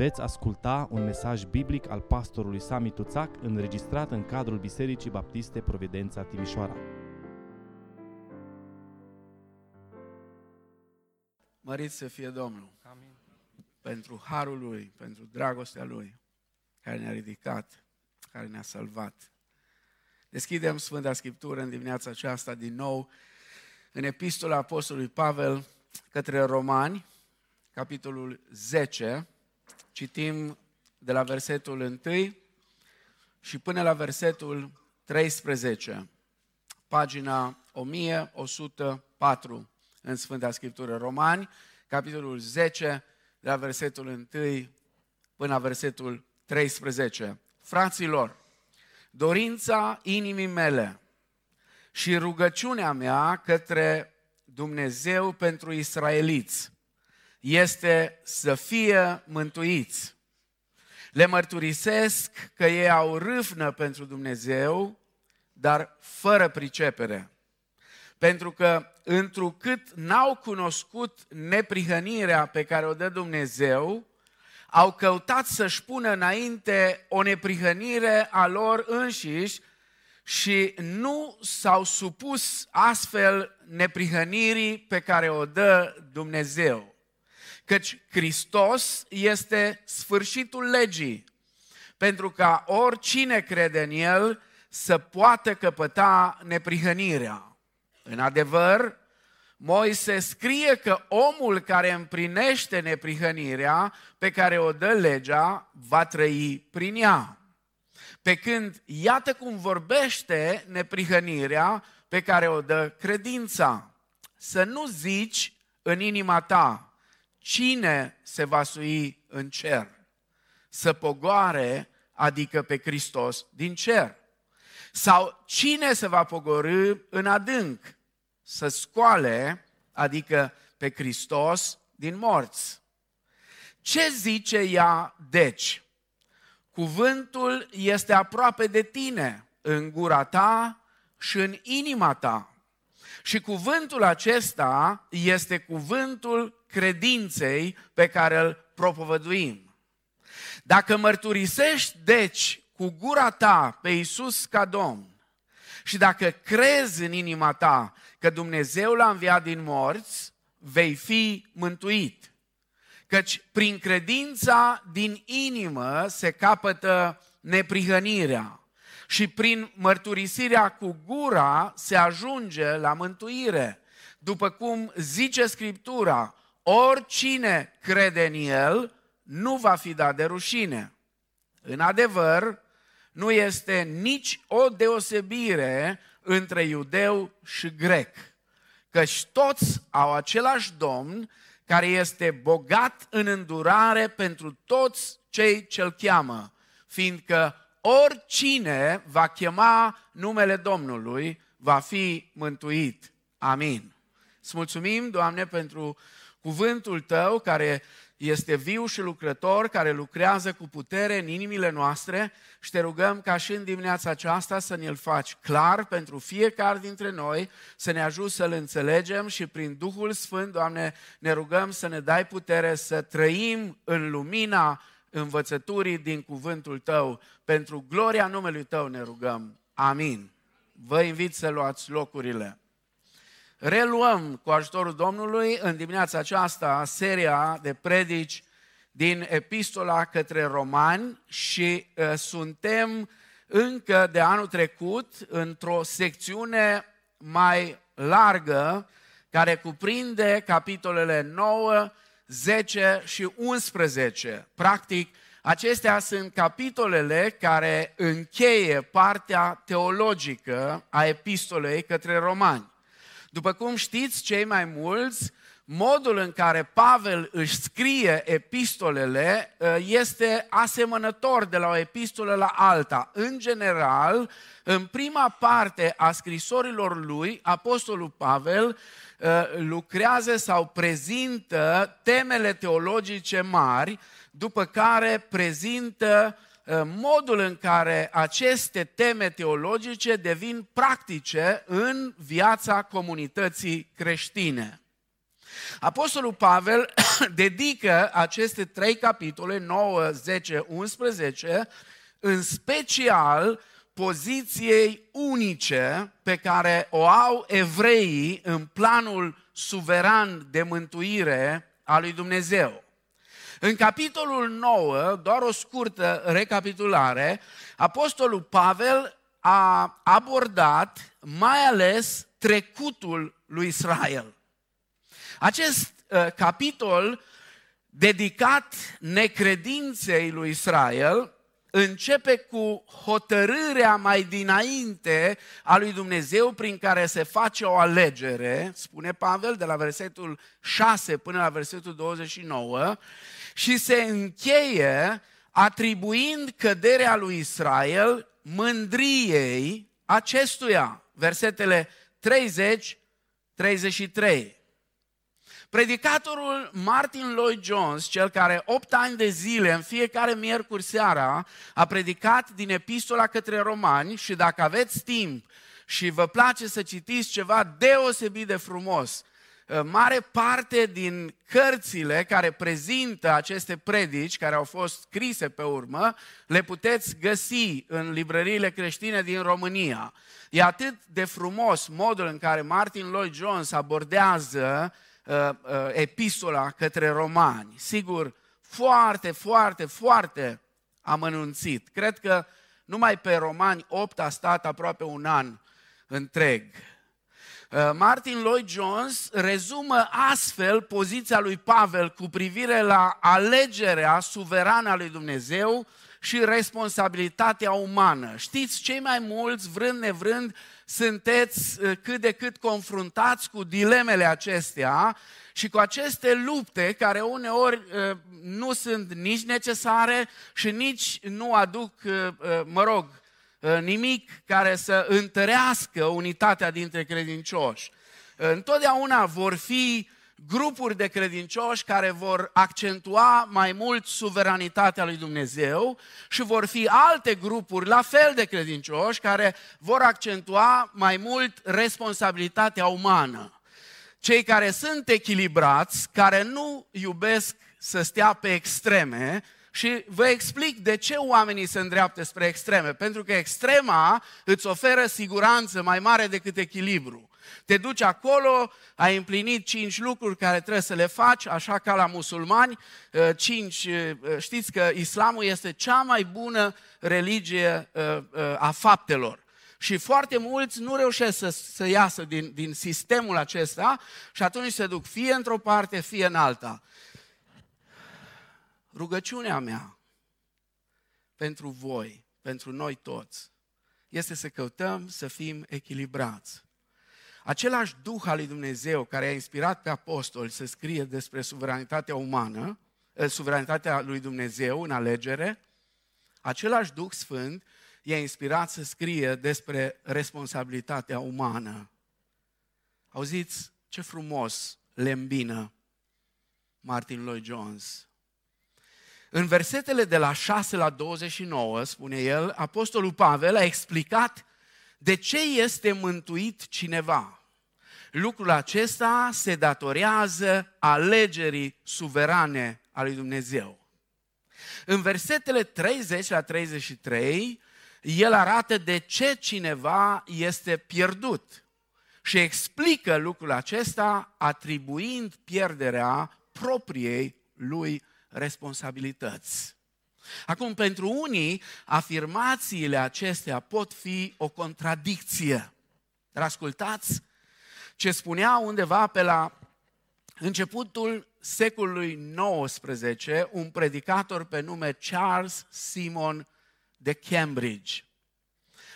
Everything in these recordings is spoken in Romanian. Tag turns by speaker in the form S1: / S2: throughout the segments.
S1: Veți asculta un mesaj biblic al pastorului Sami Tuțac înregistrat în cadrul Bisericii Baptiste Providența Timișoara.
S2: Mărit să fie Domnul Amin. pentru harul Lui, pentru dragostea Lui, care ne-a ridicat, care ne-a salvat. Deschidem Sfânta Scriptură în dimineața aceasta din nou în Epistola Apostolului Pavel către Romani, capitolul 10, citim de la versetul 1 și până la versetul 13, pagina 1104 în Sfânta Scriptură Romani, capitolul 10, de la versetul 1 până la versetul 13. Fraților, dorința inimii mele și rugăciunea mea către Dumnezeu pentru israeliți este să fie mântuiți. Le mărturisesc că ei au râvnă pentru Dumnezeu, dar fără pricepere. Pentru că întrucât n-au cunoscut neprihănirea pe care o dă Dumnezeu, au căutat să-și pună înainte o neprihănire a lor înșiși și nu s-au supus astfel neprihănirii pe care o dă Dumnezeu. Căci Hristos este sfârșitul legii, pentru ca oricine crede în El să poată căpăta neprihănirea. În adevăr, Moise scrie că omul care împlinește neprihănirea pe care o dă legea va trăi prin ea. Pe când, iată cum vorbește neprihănirea pe care o dă credința. Să nu zici în inima ta, cine se va sui în cer? Să pogoare, adică pe Hristos din cer. Sau cine se va pogorâ în adânc? Să scoale, adică pe Hristos din morți. Ce zice ea deci? Cuvântul este aproape de tine, în gura ta și în inima ta. Și cuvântul acesta este cuvântul credinței pe care îl propovăduim. Dacă mărturisești, deci, cu gura ta pe Iisus ca Domn și dacă crezi în inima ta că Dumnezeu l-a înviat din morți, vei fi mântuit. Căci prin credința din inimă se capătă neprihănirea și prin mărturisirea cu gura se ajunge la mântuire. După cum zice Scriptura, oricine crede în El nu va fi dat de rușine. În adevăr, nu este nici o deosebire între iudeu și grec, căci toți au același domn care este bogat în îndurare pentru toți cei ce-L cheamă, fiindcă oricine va chema numele Domnului va fi mântuit. Amin. Îți mulțumim, Doamne, pentru cuvântul Tău care este viu și lucrător, care lucrează cu putere în inimile noastre și te rugăm ca și în dimineața aceasta să ne-l faci clar pentru fiecare dintre noi, să ne ajuți să-l înțelegem și prin Duhul Sfânt, Doamne, ne rugăm să ne dai putere să trăim în lumina învățăturii din cuvântul Tău. Pentru gloria numelui Tău ne rugăm. Amin. Vă invit să luați locurile. Reluăm cu ajutorul Domnului în dimineața aceasta seria de predici din epistola către romani și uh, suntem încă de anul trecut într-o secțiune mai largă care cuprinde capitolele 9, 10 și 11. Practic, acestea sunt capitolele care încheie partea teologică a epistolei către romani. După cum știți cei mai mulți, modul în care Pavel își scrie epistolele ă, este asemănător de la o epistolă la alta. În general, în prima parte a scrisorilor lui, Apostolul Pavel ă, lucrează sau prezintă temele teologice mari, după care prezintă Uh, modul în care aceste teme teologice devin practice în viața comunității creștine. Apostolul Pavel dedică aceste trei capitole, 9, 10, 11, în special poziției unice pe care o au evreii în planul suveran de mântuire a lui Dumnezeu. În capitolul 9, doar o scurtă recapitulare, Apostolul Pavel a abordat mai ales trecutul lui Israel. Acest uh, capitol dedicat necredinței lui Israel începe cu hotărârea mai dinainte a lui Dumnezeu prin care se face o alegere, spune Pavel, de la versetul 6 până la versetul 29, și se încheie atribuind căderea lui Israel mândriei acestuia. Versetele 30-33. Predicatorul Martin Lloyd Jones, cel care 8 ani de zile, în fiecare miercuri seara, a predicat din epistola către romani și dacă aveți timp și vă place să citiți ceva deosebit de frumos, ă, mare parte din cărțile care prezintă aceste predici, care au fost scrise pe urmă, le puteți găsi în librăriile creștine din România. E atât de frumos modul în care Martin Lloyd Jones abordează uh, uh, epistola către romani. Sigur, foarte, foarte, foarte amănunțit. Cred că numai pe romani 8 a stat aproape un an întreg. Uh, Martin Lloyd Jones rezumă astfel poziția lui Pavel cu privire la alegerea suverană a lui Dumnezeu și responsabilitatea umană. Știți, cei mai mulți, vrând nevrând, sunteți uh, cât de cât confruntați cu dilemele acestea și cu aceste lupte care uneori uh, nu sunt nici necesare și nici nu aduc, uh, mă rog, nimic care să întărească unitatea dintre credincioși. Întotdeauna vor fi grupuri de credincioși care vor accentua mai mult suveranitatea lui Dumnezeu și vor fi alte grupuri la fel de credincioși care vor accentua mai mult responsabilitatea umană. Cei care sunt echilibrați, care nu iubesc să stea pe extreme, și vă explic de ce oamenii se îndreaptă spre extreme. Pentru că extrema îți oferă siguranță mai mare decât echilibru. Te duci acolo, ai împlinit cinci lucruri care trebuie să le faci, așa ca la musulmani, uh, cinci, uh, știți că islamul este cea mai bună religie uh, a faptelor. Și foarte mulți nu reușesc să, să iasă din, din sistemul acesta și atunci se duc fie într-o parte, fie în alta. Rugăciunea mea pentru voi, pentru noi toți, este să căutăm să fim echilibrați. Același Duh al lui Dumnezeu care a inspirat pe apostoli să scrie despre suveranitatea umană, eh, suveranitatea lui Dumnezeu în alegere, același Duh Sfânt i-a inspirat să scrie despre responsabilitatea umană. Auziți ce frumos le îmbină Martin Lloyd Jones. În versetele de la 6 la 29, spune el, Apostolul Pavel a explicat de ce este mântuit cineva? Lucrul acesta se datorează alegerii suverane a lui Dumnezeu. În versetele 30 la 33, el arată de ce cineva este pierdut și explică lucrul acesta atribuind pierderea propriei lui responsabilități. Acum, pentru unii, afirmațiile acestea pot fi o contradicție. Dar ascultați ce spunea undeva pe la începutul secolului XIX un predicator pe nume Charles Simon de Cambridge.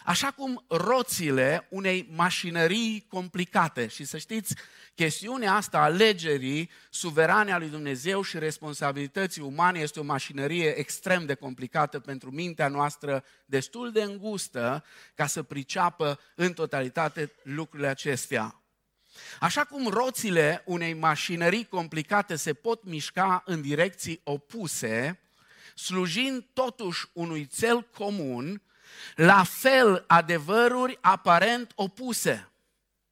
S2: Așa cum roțile unei mașinării complicate, și să știți, chestiunea asta, alegerii suverane a lui Dumnezeu și responsabilității umane, este o mașinărie extrem de complicată pentru mintea noastră, destul de îngustă, ca să priceapă în totalitate lucrurile acestea. Așa cum roțile unei mașinării complicate se pot mișca în direcții opuse, slujind totuși unui cel comun, la fel adevăruri aparent opuse.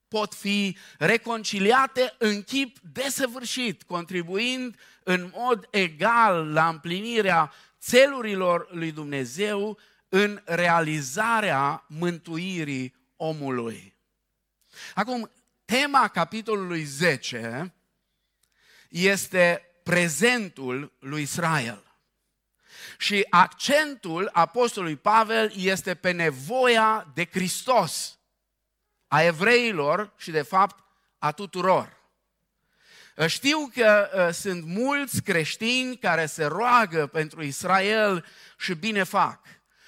S2: pot fi reconciliate în chip desăvârșit, contribuind în mod egal la împlinirea țelurilor lui Dumnezeu în realizarea mântuirii omului. Acum, tema capitolului 10 este prezentul lui Israel. Și accentul apostolului Pavel este pe nevoia de Hristos a evreilor și de fapt a tuturor. Știu că uh, sunt mulți creștini care se roagă pentru Israel și bine fac.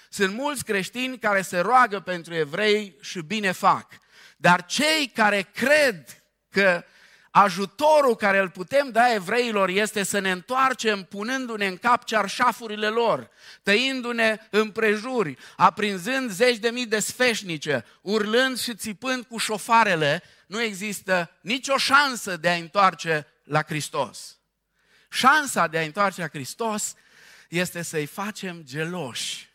S2: Sunt mulți creștini care se roagă pentru evrei și bine fac. Dar cei care cred că ajutorul care îl putem da evreilor este să ne întoarcem punându-ne în cap cearșafurile lor, tăindu-ne împrejuri, aprinzând zeci de mii de sfeșnice, urlând și țipând cu șofarele, nu există nicio șansă de a întoarce la Hristos. Șansa de a întoarce la Hristos este să-i facem geloși.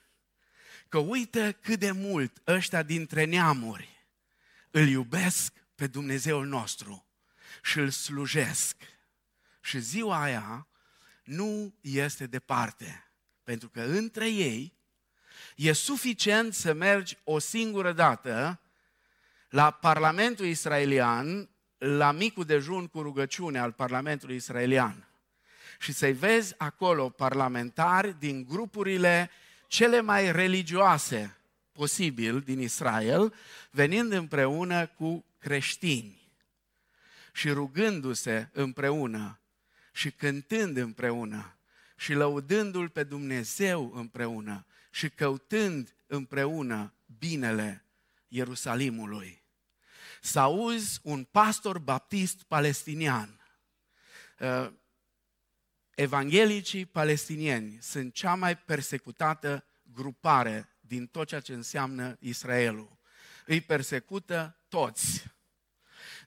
S2: Că uite cât de mult ăștia dintre neamuri îl iubesc pe Dumnezeul nostru și îl slujesc. Și ziua aia nu este departe, pentru că între ei e suficient să mergi o singură dată la Parlamentul Israelian, la micul dejun cu rugăciune al Parlamentului Israelian și să-i vezi acolo parlamentari din grupurile cele mai religioase posibil din Israel, venind împreună cu creștini și rugându-se împreună și cântând împreună și lăudându-L pe Dumnezeu împreună și căutând împreună binele Ierusalimului. Să auzi un pastor baptist palestinian. Uh, evanghelicii palestinieni sunt cea mai persecutată grupare din tot ceea ce înseamnă Israelul. Îi persecută toți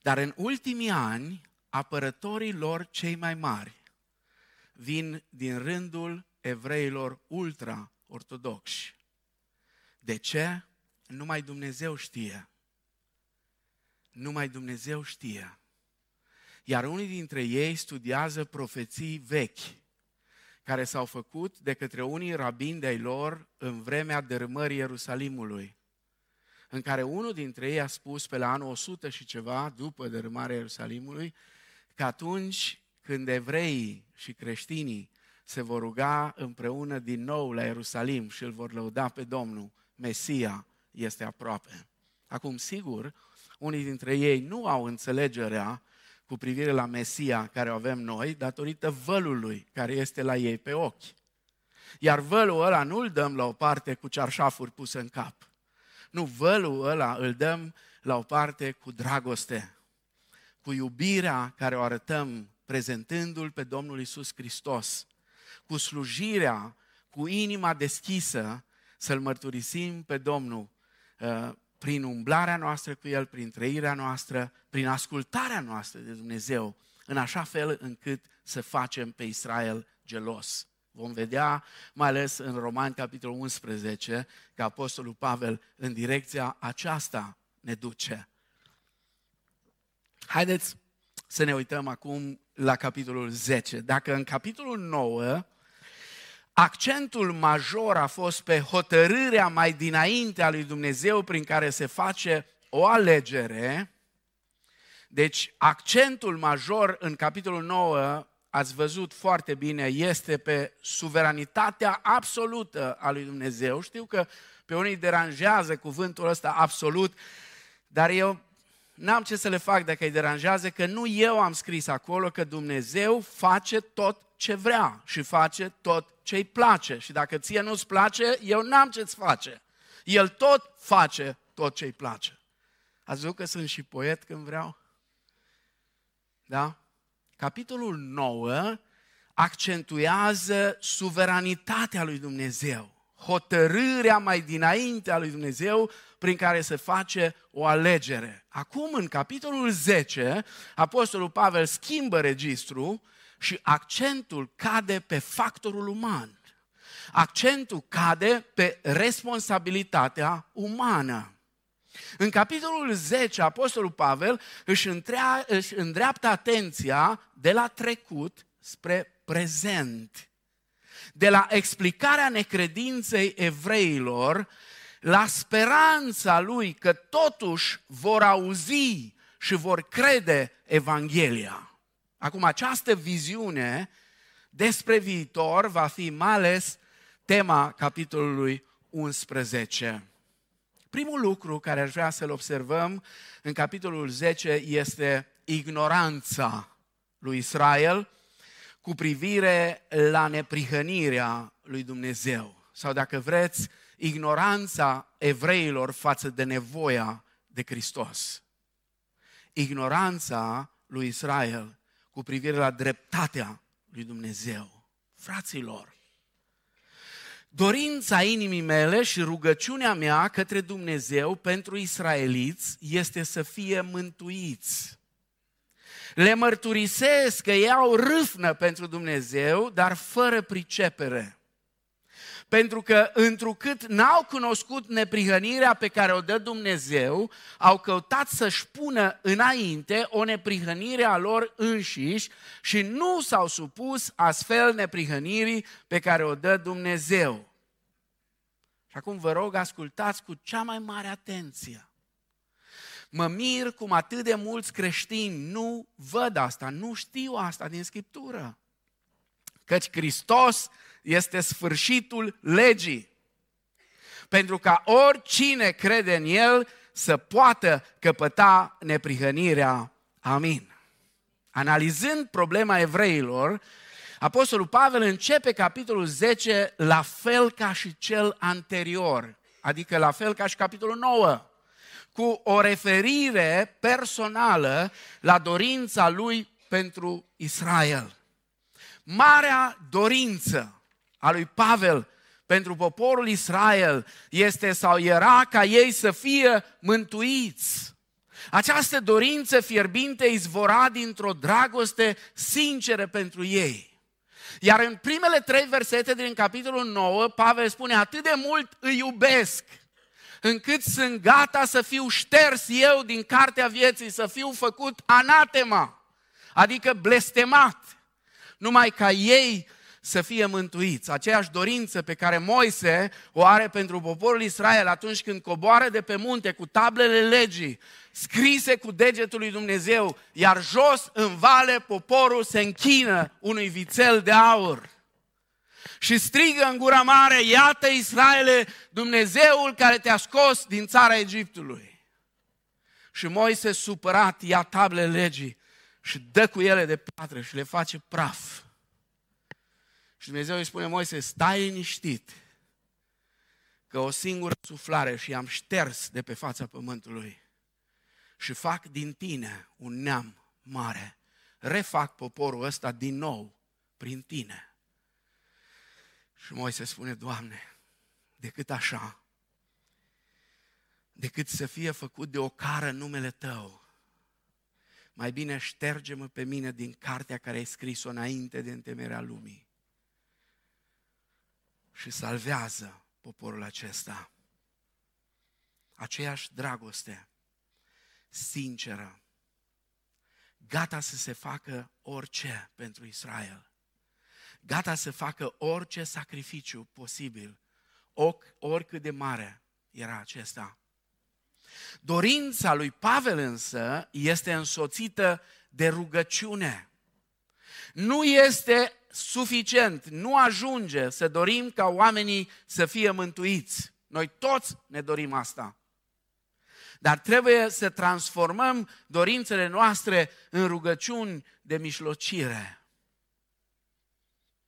S2: dar în ultimii ani, apărătorii lor cei mai mari vin din rândul evreilor ultra-ortodoxi. De ce? Numai Dumnezeu știe. Numai Dumnezeu știe. Iar unii dintre ei studiază profeții vechi, care s-au făcut de către unii rabini de-ai lor în vremea dărâmării Ierusalimului în care unul dintre ei a spus pe la anul 100 și ceva, după dărâmarea Ierusalimului, că atunci când evreii și creștinii se vor ruga împreună din nou la Ierusalim și îl vor lăuda pe Domnul, Mesia este aproape. Acum, sigur, unii dintre ei nu au înțelegerea cu privire la Mesia care o avem noi, datorită vălului care este la ei pe ochi. Iar vălul ăla nu-l dăm la o parte cu cearșafuri puse în cap nu, vălul ăla îl dăm la o parte cu dragoste, cu iubirea care o arătăm prezentându-L pe Domnul Isus Hristos, cu slujirea, cu inima deschisă, să-L mărturisim pe Domnul uh, prin umblarea noastră cu El, prin trăirea noastră, prin ascultarea noastră de Dumnezeu, în așa fel încât să facem pe Israel gelos. Vom vedea, mai ales în Roman, capitolul 11, că Apostolul Pavel în direcția aceasta ne duce. Haideți să ne uităm acum la capitolul 10. Dacă în capitolul 9 accentul major a fost pe hotărârea mai dinainte a lui Dumnezeu prin care se face o alegere, deci accentul major în capitolul 9 ați văzut foarte bine, este pe suveranitatea absolută a lui Dumnezeu. Știu că pe unii deranjează cuvântul ăsta absolut, dar eu n-am ce să le fac dacă îi deranjează, că nu eu am scris acolo că Dumnezeu face tot ce vrea și face tot ce îi place. Și dacă ție nu-ți place, eu n-am ce-ți face. El tot face tot ce îi place. Ați văzut că sunt și poet când vreau? Da? Capitolul 9 accentuează suveranitatea lui Dumnezeu, hotărârea mai dinainte a lui Dumnezeu prin care se face o alegere. Acum, în capitolul 10, Apostolul Pavel schimbă registru și accentul cade pe factorul uman. Accentul cade pe responsabilitatea umană. În capitolul 10, Apostolul Pavel își, întrea, își îndreaptă atenția de la trecut spre prezent. De la explicarea necredinței evreilor la speranța lui că totuși vor auzi și vor crede Evanghelia. Acum, această viziune despre viitor va fi mai ales tema capitolului 11. Primul lucru care aș vrea să-l observăm în capitolul 10 este ignoranța lui Israel cu privire la neprihănirea lui Dumnezeu. Sau dacă vreți, ignoranța evreilor față de nevoia de Hristos. Ignoranța lui Israel cu privire la dreptatea lui Dumnezeu. Fraților, dorința inimii mele și rugăciunea mea către Dumnezeu pentru israeliți este să fie mântuiți. Le mărturisesc că ei au râfnă pentru Dumnezeu, dar fără pricepere pentru că întrucât n-au cunoscut neprihănirea pe care o dă Dumnezeu, au căutat să-și pună înainte o neprihănire a lor înșiși și nu s-au supus astfel neprihănirii pe care o dă Dumnezeu. Și acum vă rog, ascultați cu cea mai mare atenție. Mă mir cum atât de mulți creștini nu văd asta, nu știu asta din Scriptură. Căci Hristos este sfârșitul legii. Pentru ca oricine crede în El să poată căpăta neprihănirea. Amin. Analizând problema evreilor, Apostolul Pavel începe capitolul 10 la fel ca și cel anterior, adică la fel ca și capitolul 9, cu o referire personală la dorința lui pentru Israel. Marea dorință a lui Pavel pentru poporul Israel este sau era ca ei să fie mântuiți. Această dorință fierbinte izvora dintr-o dragoste sinceră pentru ei. Iar în primele trei versete din capitolul 9, Pavel spune, atât de mult îi iubesc, încât sunt gata să fiu șters eu din cartea vieții, să fiu făcut anatema, adică blestemat, numai ca ei să fie mântuiți. Aceeași dorință pe care Moise o are pentru poporul Israel atunci când coboară de pe munte cu tablele legii, scrise cu degetul lui Dumnezeu, iar jos în vale poporul se închină unui vițel de aur. Și strigă în gura mare, iată Israele, Dumnezeul care te-a scos din țara Egiptului. Și Moise supărat ia tablele legii și dă cu ele de piatră și le face praf și Dumnezeu îi spune Moise, stai liniștit, că o singură suflare și am șters de pe fața pământului și fac din tine un neam mare. Refac poporul ăsta din nou prin tine. Și Moise spune, Doamne, decât așa, decât să fie făcut de o cară numele Tău, mai bine șterge-mă pe mine din cartea care ai scris-o înainte de întemerea lumii și salvează poporul acesta. Aceeași dragoste, sinceră, gata să se facă orice pentru Israel, gata să facă orice sacrificiu posibil, oricât de mare era acesta. Dorința lui Pavel însă este însoțită de rugăciune. Nu este suficient, nu ajunge să dorim ca oamenii să fie mântuiți. Noi toți ne dorim asta. Dar trebuie să transformăm dorințele noastre în rugăciuni de mișlocire.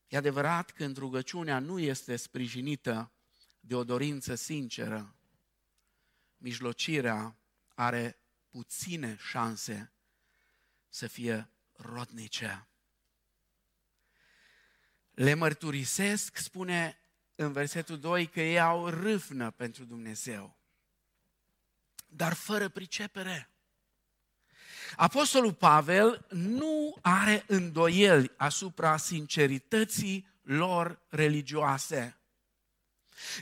S2: E adevărat când rugăciunea nu este sprijinită de o dorință sinceră, mijlocirea are puține șanse să fie rodnice le mărturisesc, spune în versetul 2, că ei au râfnă pentru Dumnezeu, dar fără pricepere. Apostolul Pavel nu are îndoieli asupra sincerității lor religioase.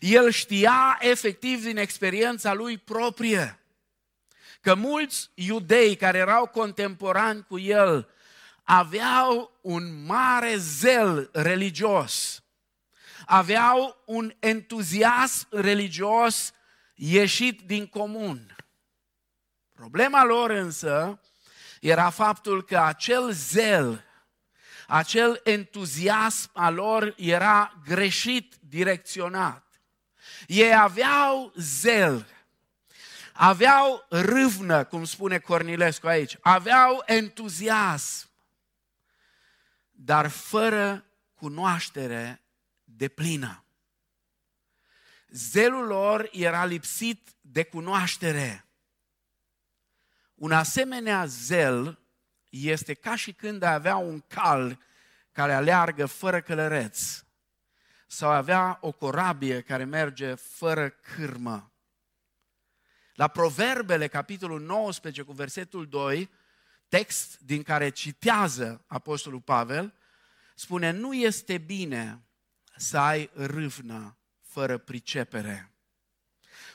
S2: El știa efectiv din experiența lui proprie că mulți iudei care erau contemporani cu el aveau un mare zel religios, aveau un entuziasm religios ieșit din comun. Problema lor însă era faptul că acel zel, acel entuziasm al lor era greșit direcționat. Ei aveau zel, aveau râvnă, cum spune Cornilescu aici, aveau entuziasm, dar fără cunoaștere de plină. Zelul lor era lipsit de cunoaștere. Un asemenea zel este ca și când ai avea un cal care aleargă fără călăreț sau avea o corabie care merge fără cârmă. La Proverbele, capitolul 19, cu versetul 2, text din care citează Apostolul Pavel, spune, nu este bine să ai râvnă fără pricepere.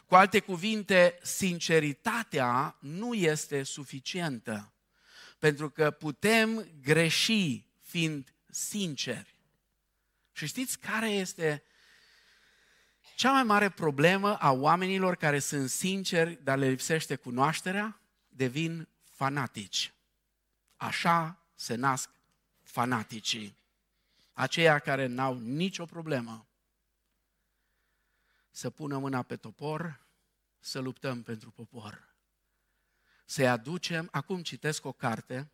S2: Cu alte cuvinte, sinceritatea nu este suficientă, pentru că putem greși fiind sinceri. Și știți care este cea mai mare problemă a oamenilor care sunt sinceri, dar le lipsește cunoașterea? Devin fanatici. Așa se nasc fanaticii. Aceia care n-au nicio problemă să pună mâna pe topor, să luptăm pentru popor. Să-i aducem, acum citesc o carte,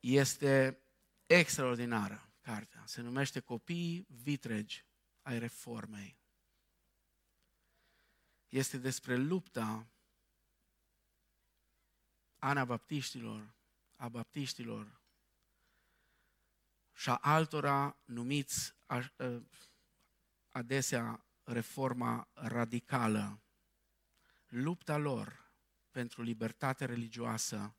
S2: este extraordinară cartea. Se numește Copiii vitregi ai reformei. Este despre lupta anabaptiștilor, a baptiștilor și a altora numiți adesea reforma radicală. Lupta lor pentru libertate religioasă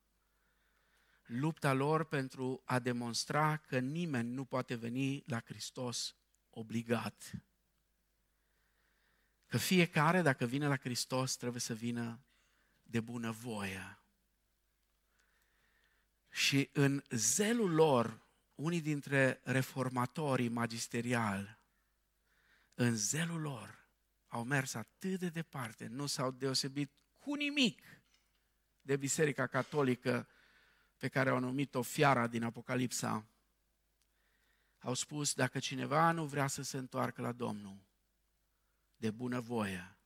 S2: lupta lor pentru a demonstra că nimeni nu poate veni la Hristos obligat. Că fiecare, dacă vine la Hristos, trebuie să vină de bună voie. Și în zelul lor, unii dintre reformatorii magisteriali, în zelul lor, au mers atât de departe, nu s-au deosebit cu nimic de Biserica Catolică pe care au numit-o fiara din Apocalipsa, au spus, dacă cineva nu vrea să se întoarcă la Domnul, de bună voie,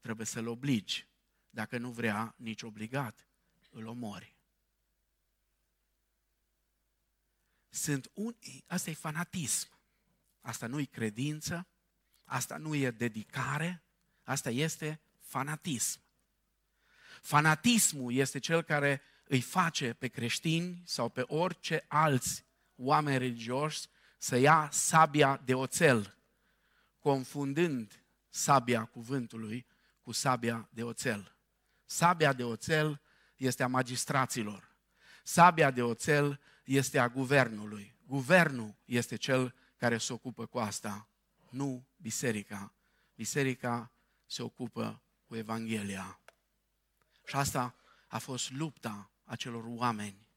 S2: trebuie să-l obligi. Dacă nu vrea, nici obligat, îl omori. Sunt unii, asta e fanatism. Asta nu e credință, asta nu e dedicare, asta este fanatism. Fanatismul este cel care îi face pe creștini sau pe orice alți oameni religioși să ia sabia de oțel, confundând sabia cuvântului cu sabia de oțel. Sabia de oțel este a magistraților. Sabia de oțel este a guvernului. Guvernul este cel care se ocupă cu asta, nu biserica. Biserica se ocupă cu Evanghelia. Și asta a fost lupta acelor oameni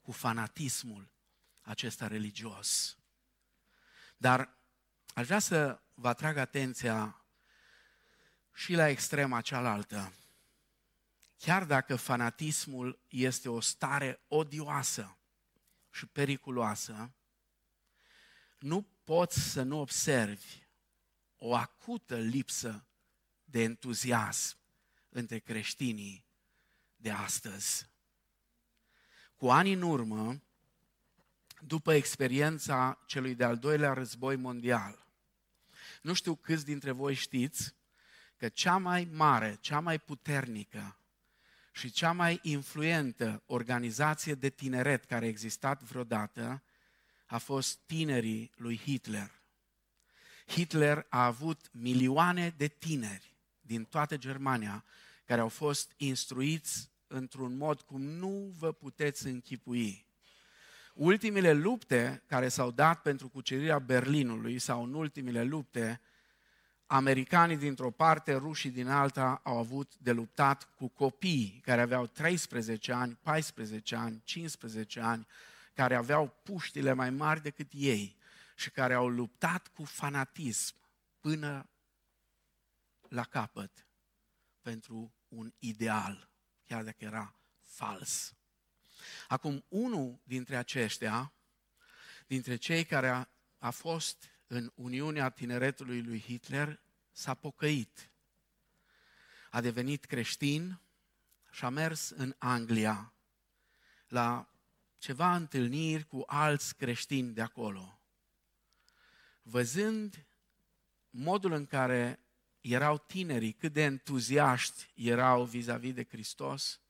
S2: cu fanatismul acesta religios. Dar aș vrea să vă atrag atenția și la extrema cealaltă. Chiar dacă fanatismul este o stare odioasă și periculoasă, nu poți să nu observi o acută lipsă de entuziasm între creștinii de astăzi. Cu ani în urmă, după experiența celui de-al doilea război mondial, nu știu câți dintre voi știți că cea mai mare, cea mai puternică și cea mai influentă organizație de tineret care a existat vreodată a fost tinerii lui Hitler. Hitler a avut milioane de tineri din toată Germania care au fost instruiți într-un mod cum nu vă puteți închipui. Ultimile lupte care s-au dat pentru cucerirea Berlinului sau în ultimile lupte americanii dintr-o parte, rușii din alta au avut de luptat cu copii care aveau 13 ani, 14 ani, 15 ani, care aveau puștile mai mari decât ei și care au luptat cu fanatism până la capăt pentru un ideal, chiar dacă era fals. Acum, unul dintre aceștia, dintre cei care a, a fost în Uniunea Tineretului lui Hitler, s-a pocăit. A devenit creștin și a mers în Anglia la ceva întâlniri cu alți creștini de acolo. Văzând modul în care erau tinerii, cât de entuziaști erau vis-a-vis de Hristos,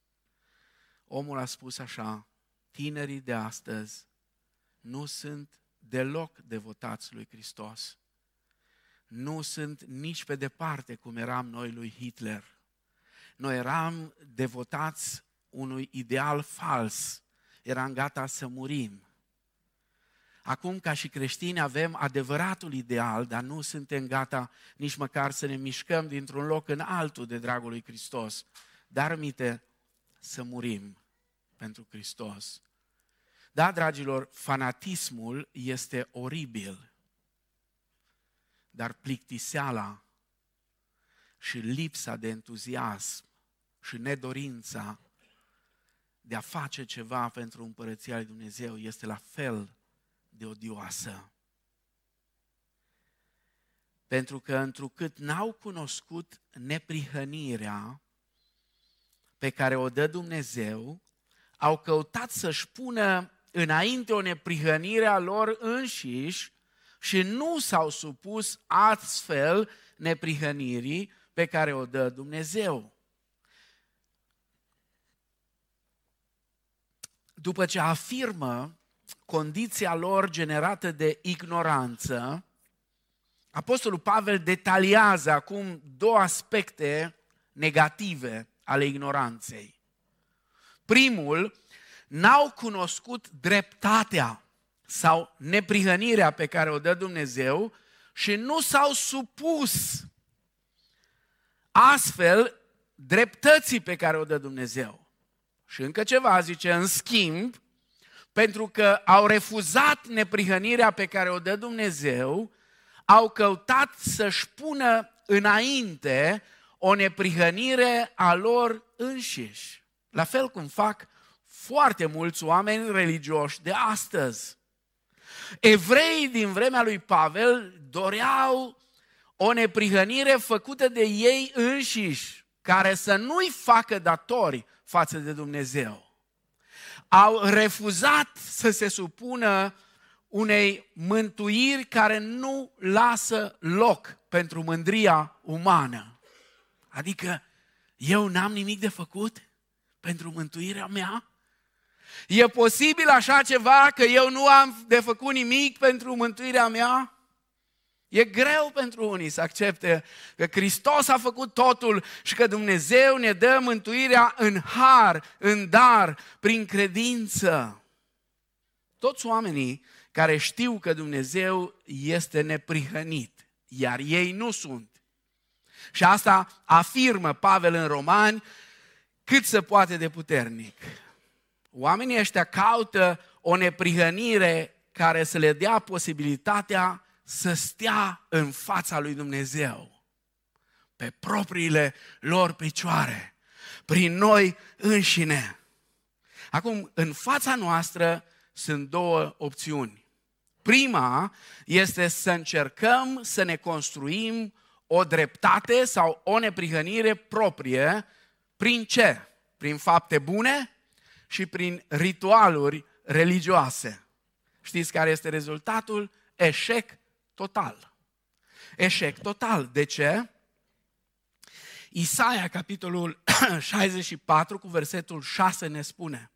S2: omul a spus așa, tinerii de astăzi nu sunt deloc devotați lui Hristos. Nu sunt nici pe departe cum eram noi lui Hitler. Noi eram devotați unui ideal fals. Eram gata să murim. Acum, ca și creștini, avem adevăratul ideal, dar nu suntem gata nici măcar să ne mișcăm dintr-un loc în altul de dragul lui Hristos. Dar, mite, să murim pentru Hristos. Da, dragilor, fanatismul este oribil, dar plictiseala și lipsa de entuziasm și nedorința de a face ceva pentru împărăția lui Dumnezeu este la fel de odioasă. Pentru că întrucât n-au cunoscut neprihănirea pe care o dă Dumnezeu, au căutat să-și pună înainte o neprihănire a lor înșiși și nu s-au supus astfel neprihănirii pe care o dă Dumnezeu. După ce afirmă condiția lor generată de ignoranță, Apostolul Pavel detaliază acum două aspecte negative ale ignoranței. Primul, n-au cunoscut dreptatea sau neprihănirea pe care o dă Dumnezeu și nu s-au supus astfel dreptății pe care o dă Dumnezeu. Și încă ceva zice, în schimb, pentru că au refuzat neprihănirea pe care o dă Dumnezeu, au căutat să-și pună înainte o neprihănire a lor înșiși. La fel cum fac foarte mulți oameni religioși de astăzi. Evreii din vremea lui Pavel doreau o neprihănire făcută de ei înșiși, care să nu-i facă datori față de Dumnezeu au refuzat să se supună unei mântuiri care nu lasă loc pentru mândria umană. Adică eu n-am nimic de făcut pentru mântuirea mea? E posibil așa ceva că eu nu am de făcut nimic pentru mântuirea mea? E greu pentru unii să accepte că Hristos a făcut totul și că Dumnezeu ne dă mântuirea în har, în dar, prin credință. Toți oamenii care știu că Dumnezeu este neprihănit, iar ei nu sunt. Și asta afirmă Pavel în Romani cât se poate de puternic. Oamenii ăștia caută o neprihănire care să le dea posibilitatea să stea în fața lui Dumnezeu pe propriile lor picioare, prin noi înșine. Acum, în fața noastră sunt două opțiuni. Prima este să încercăm să ne construim o dreptate sau o neprihănire proprie. Prin ce? Prin fapte bune și prin ritualuri religioase. Știți care este rezultatul? Eșec total. Eșec total. De ce? Isaia, capitolul 64, cu versetul 6, ne spune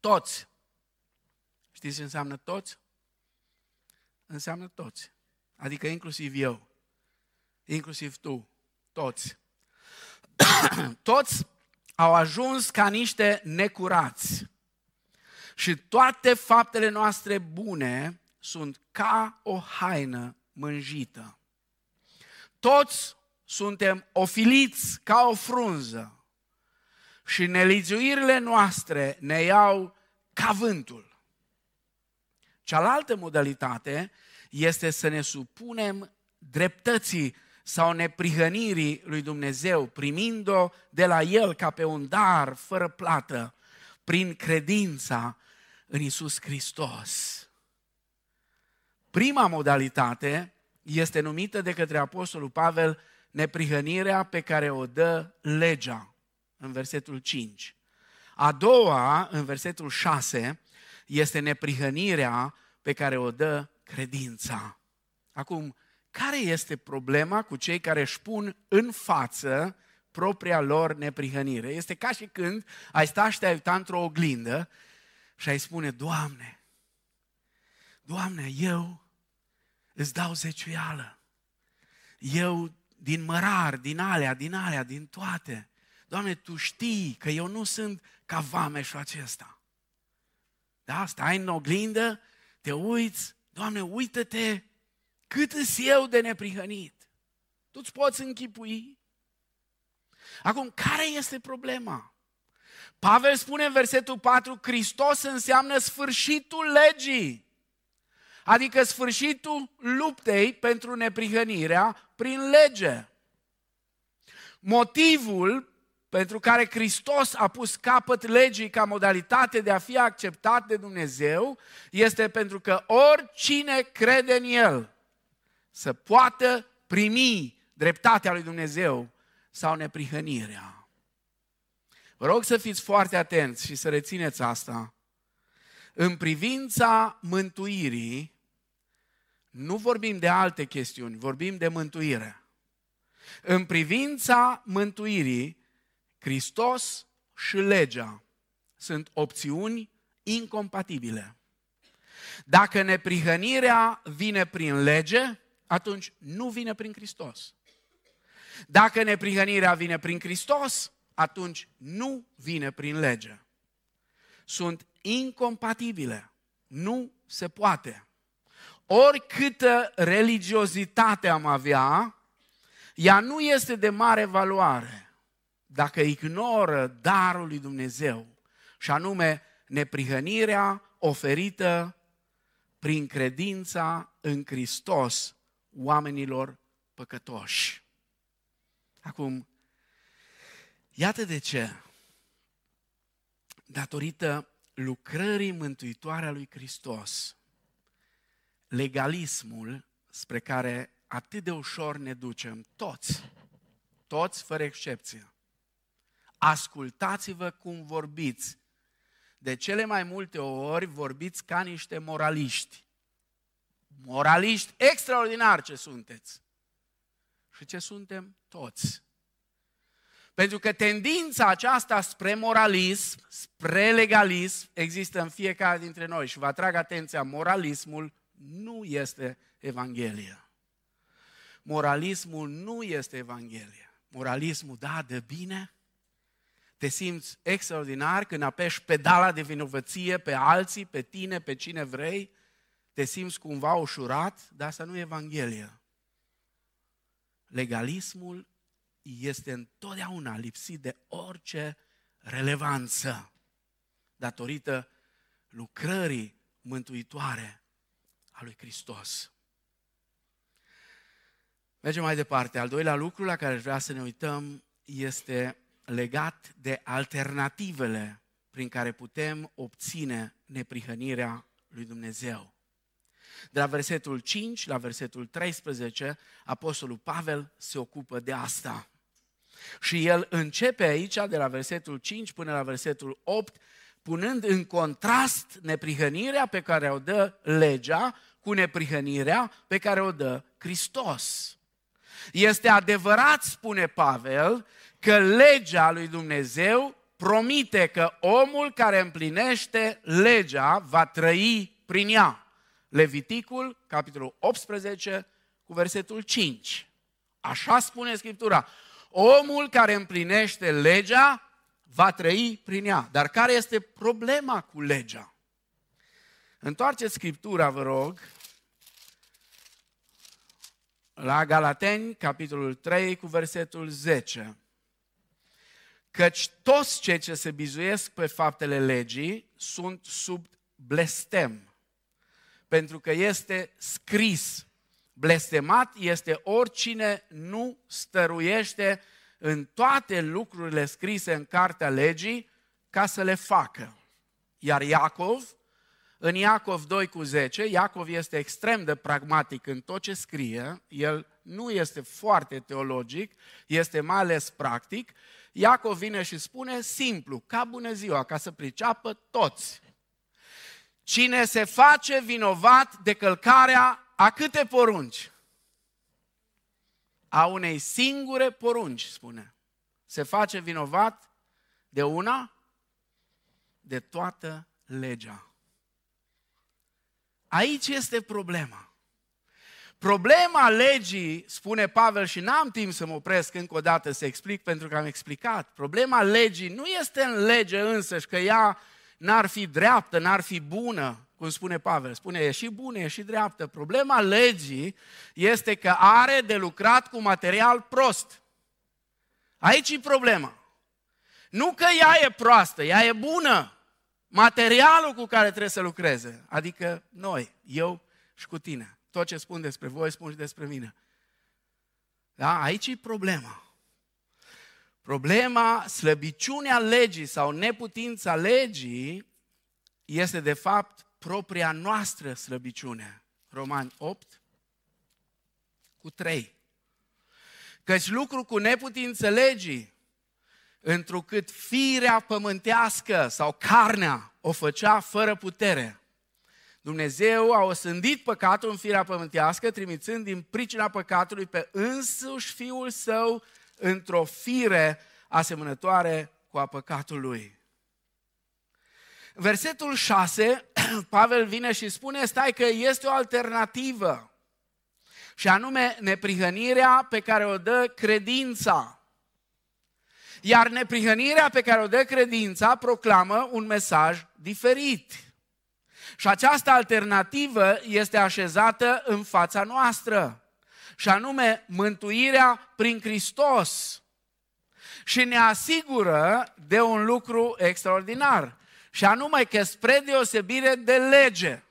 S2: Toți. Știți ce înseamnă toți? Înseamnă toți. Adică inclusiv eu. Inclusiv tu. Toți. toți au ajuns ca niște necurați. Și toate faptele noastre bune sunt ca o haină mânjită. Toți suntem ofiliți ca o frunză și nelizuirile noastre ne iau ca vântul. Cealaltă modalitate este să ne supunem dreptății sau neprihănirii lui Dumnezeu, primind-o de la El ca pe un dar fără plată, prin credința în Isus Hristos. Prima modalitate este numită de către Apostolul Pavel neprihănirea pe care o dă legea, în versetul 5. A doua, în versetul 6, este neprihănirea pe care o dă credința. Acum, care este problema cu cei care își pun în față propria lor neprihănire? Este ca și când ai sta și te-ai uita într-o oglindă și ai spune, Doamne, Doamne, eu îți dau zeciuială. Eu din mărar, din alea, din alea, din toate. Doamne, Tu știi că eu nu sunt ca vameșul acesta. Da? Stai în oglindă, te uiți, Doamne, uită-te cât îs eu de neprihănit. Tu-ți poți închipui? Acum, care este problema? Pavel spune în versetul 4, Hristos înseamnă sfârșitul legii. Adică sfârșitul luptei pentru neprihănirea prin lege. Motivul pentru care Hristos a pus capăt legii ca modalitate de a fi acceptat de Dumnezeu este pentru că oricine crede în El să poată primi dreptatea lui Dumnezeu sau neprihănirea. Vă rog să fiți foarte atenți și să rețineți asta. În privința mântuirii, nu vorbim de alte chestiuni, vorbim de mântuire. În privința mântuirii, Hristos și legea sunt opțiuni incompatibile. Dacă neprihănirea vine prin lege, atunci nu vine prin Hristos. Dacă neprihănirea vine prin Hristos, atunci nu vine prin lege. Sunt incompatibile. Nu se poate. Oricâtă religiozitate am avea, ea nu este de mare valoare dacă ignoră darul lui Dumnezeu, și anume neprihănirea oferită prin credința în Hristos oamenilor păcătoși. Acum, iată de ce, datorită lucrării mântuitoare a lui Hristos, legalismul spre care atât de ușor ne ducem, toți, toți fără excepție. Ascultați-vă cum vorbiți. De cele mai multe ori vorbiți ca niște moraliști. Moraliști extraordinari ce sunteți. Și ce suntem? Toți. Pentru că tendința aceasta spre moralism, spre legalism, există în fiecare dintre noi. Și vă atrag atenția, moralismul nu este Evanghelia. Moralismul nu este Evanghelia. Moralismul, da, de bine, te simți extraordinar când apeși pedala de vinovăție pe alții, pe tine, pe cine vrei, te simți cumva ușurat, dar asta nu e Evanghelia. Legalismul este întotdeauna lipsit de orice relevanță datorită lucrării mântuitoare a lui Hristos. Mergem mai departe. Al doilea lucru la care vreau să ne uităm este legat de alternativele prin care putem obține neprihănirea lui Dumnezeu. De la versetul 5 la versetul 13, Apostolul Pavel se ocupă de asta. Și el începe aici, de la versetul 5 până la versetul 8, punând în contrast neprihănirea pe care o dă legea cu neprihănirea pe care o dă Hristos. Este adevărat, spune Pavel, că legea lui Dumnezeu promite că omul care împlinește legea va trăi prin ea. Leviticul, capitolul 18, cu versetul 5. Așa spune Scriptura. Omul care împlinește legea va trăi prin ea. Dar care este problema cu legea? Întoarceți Scriptura, vă rog, la Galateni, capitolul 3, cu versetul 10. Căci toți cei ce se bizuiesc pe faptele legii sunt sub blestem, pentru că este scris, blestemat este oricine nu stăruiește în toate lucrurile scrise în cartea legii ca să le facă. Iar Iacov, în Iacov 2 cu 10, Iacov este extrem de pragmatic în tot ce scrie, el nu este foarte teologic, este mai ales practic. Iacov vine și spune simplu, ca bună ziua, ca să priceapă toți. Cine se face vinovat de călcarea a câte porunci? A unei singure porunci, spune. Se face vinovat de una, de toată legea. Aici este problema. Problema legii, spune Pavel, și n-am timp să mă opresc încă o dată să explic, pentru că am explicat. Problema legii nu este în lege însăși, că ea n-ar fi dreaptă, n-ar fi bună, cum spune Pavel. Spune, e și bună, e și dreaptă. Problema legii este că are de lucrat cu material prost. Aici e problema. Nu că ea e proastă, ea e bună. Materialul cu care trebuie să lucreze, adică noi, eu și cu tine. Tot ce spun despre voi, spun și despre mine. Da? Aici e problema. Problema, slăbiciunea legii sau neputința legii este de fapt propria noastră slăbiciune. Romani 8 cu 3. Căci lucru cu neputință legii, întrucât firea pământească sau carnea o făcea fără putere. Dumnezeu a osândit păcatul în firea pământească, trimițând din pricina păcatului pe însuși Fiul Său într-o fire asemănătoare cu a păcatului. În versetul 6, Pavel vine și spune, stai că este o alternativă, și anume neprihănirea pe care o dă credința. Iar neprihănirea pe care o dă credința proclamă un mesaj diferit. Și această alternativă este așezată în fața noastră, și anume mântuirea prin Hristos. Și ne asigură de un lucru extraordinar, și anume că spre deosebire de lege,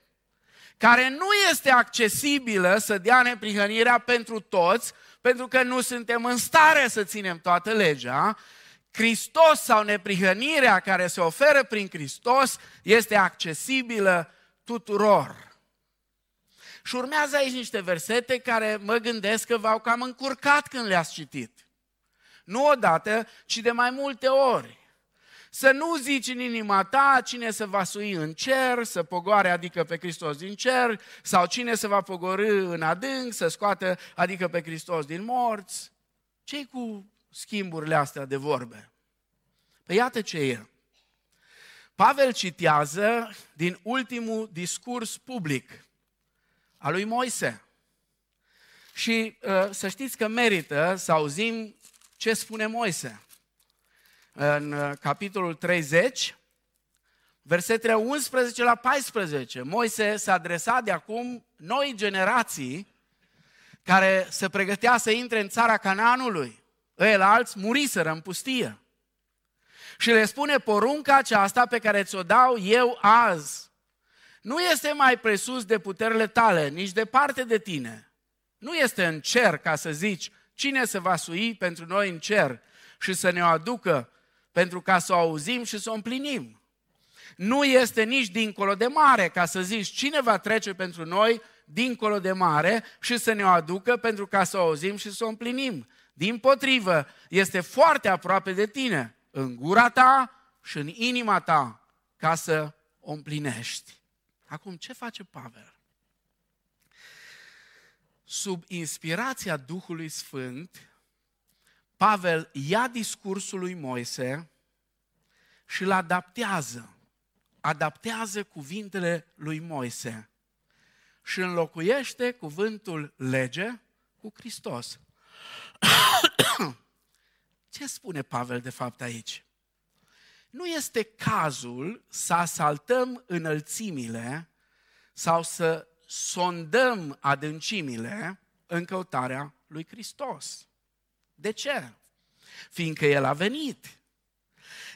S2: care nu este accesibilă să dea neprihănirea pentru toți, pentru că nu suntem în stare să ținem toată legea, Hristos sau neprihănirea care se oferă prin Hristos este accesibilă tuturor. Și urmează aici niște versete care mă gândesc că v-au cam încurcat când le-ați citit. Nu odată, ci de mai multe ori. Să nu zici în inima ta cine se va sui în cer, să pogoare, adică pe Hristos din cer, sau cine se va pogorâ în adânc, să scoată, adică pe Hristos din morți. ce cu schimburile astea de vorbe? Păi iată ce e. Pavel citează din ultimul discurs public al lui Moise. Și uh, să știți că merită să auzim ce spune Moise. În uh, capitolul 30, versetele 11 la 14, Moise s-a adresat de acum noi generații care se pregătea să intre în țara Canaanului. El alți muriseră în pustie. Și le spune porunca aceasta pe care ți-o dau eu azi. Nu este mai presus de puterile tale, nici departe de tine. Nu este în cer ca să zici cine se va sui pentru noi în cer și să ne o aducă pentru ca să o auzim și să o împlinim. Nu este nici dincolo de mare ca să zici cine va trece pentru noi dincolo de mare și să ne o aducă pentru ca să o auzim și să o împlinim. Din potrivă, este foarte aproape de tine, în gura ta și în inima ta, ca să o împlinești. Acum, ce face Pavel? Sub inspirația Duhului Sfânt, Pavel ia discursul lui Moise și îl adaptează. Adaptează cuvintele lui Moise și înlocuiește cuvântul lege cu Hristos. Ce spune Pavel de fapt aici? Nu este cazul să asaltăm înălțimile sau să sondăm adâncimile în căutarea lui Hristos. De ce? Fiindcă El a venit.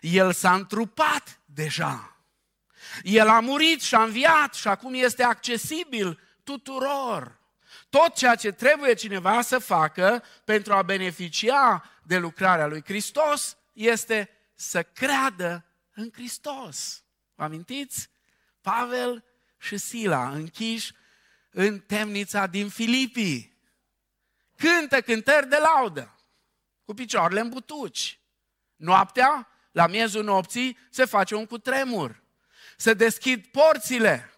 S2: El s-a întrupat deja. El a murit și a înviat și acum este accesibil tuturor. Tot ceea ce trebuie cineva să facă pentru a beneficia de lucrarea lui Hristos este să creadă în Hristos. Vă amintiți? Pavel și Sila închiși în temnița din Filipii. Cântă cântări de laudă, cu picioarele în butuci. Noaptea, la miezul nopții, se face un cutremur. Se deschid porțile.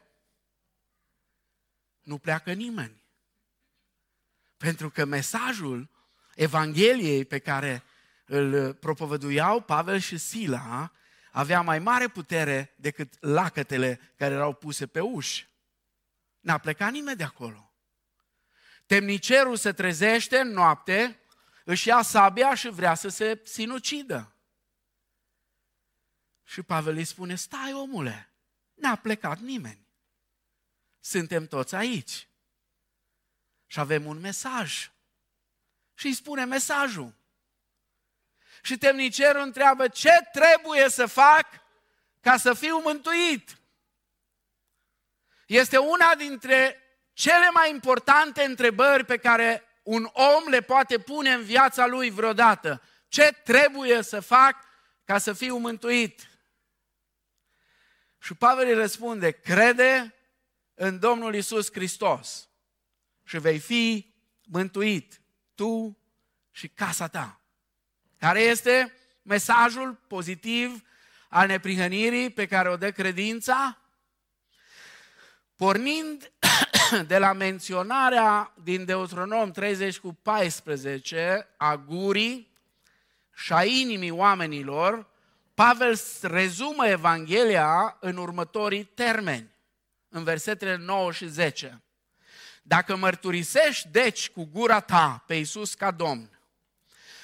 S2: Nu pleacă nimeni. Pentru că mesajul Evangheliei pe care îl propovăduiau Pavel și Sila avea mai mare putere decât lacătele care erau puse pe uși. N-a plecat nimeni de acolo. Temnicerul se trezește în noapte, își ia sabia și vrea să se sinucidă. Și Pavel îi spune, stai omule, n-a plecat nimeni. Suntem toți aici. Și avem un mesaj. Și îi spune mesajul. Și temnicerul întreabă, ce trebuie să fac ca să fiu mântuit? Este una dintre cele mai importante întrebări pe care un om le poate pune în viața lui vreodată. Ce trebuie să fac ca să fiu mântuit? Și Pavel îi răspunde, crede în Domnul Isus Hristos și vei fi mântuit, tu și casa ta. Care este mesajul pozitiv al neprihănirii pe care o dă credința? Pornind de la menționarea din Deuteronom 30 cu 14 a gurii și a inimii oamenilor, Pavel rezumă Evanghelia în următorii termeni, în versetele 9 și 10. Dacă mărturisești, deci, cu gura ta pe Iisus ca Domn